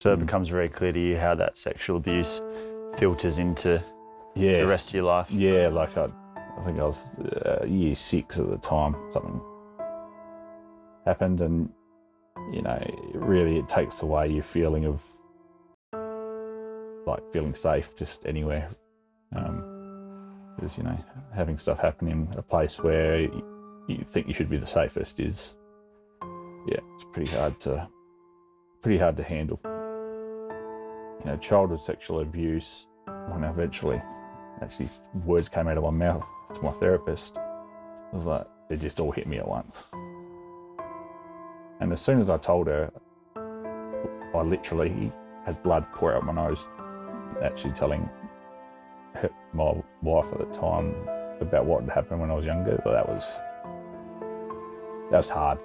So it Mm. becomes very clear to you how that sexual abuse filters into Yeah. the rest of your life. Yeah, like I, I think I was uh, year six at the time. Something happened, and you know, really, it takes away your feeling of like feeling safe just anywhere. Because you know, having stuff happen in a place where you, you think you should be the safest is, yeah, it's pretty hard to, pretty hard to handle. You know, childhood sexual abuse. When eventually actually words came out of my mouth to my therapist. It was like it just all hit me at once. And as soon as I told her, I literally had blood pour out my nose, actually telling my wife at the time about what had happened when I was younger. But that was that was hard.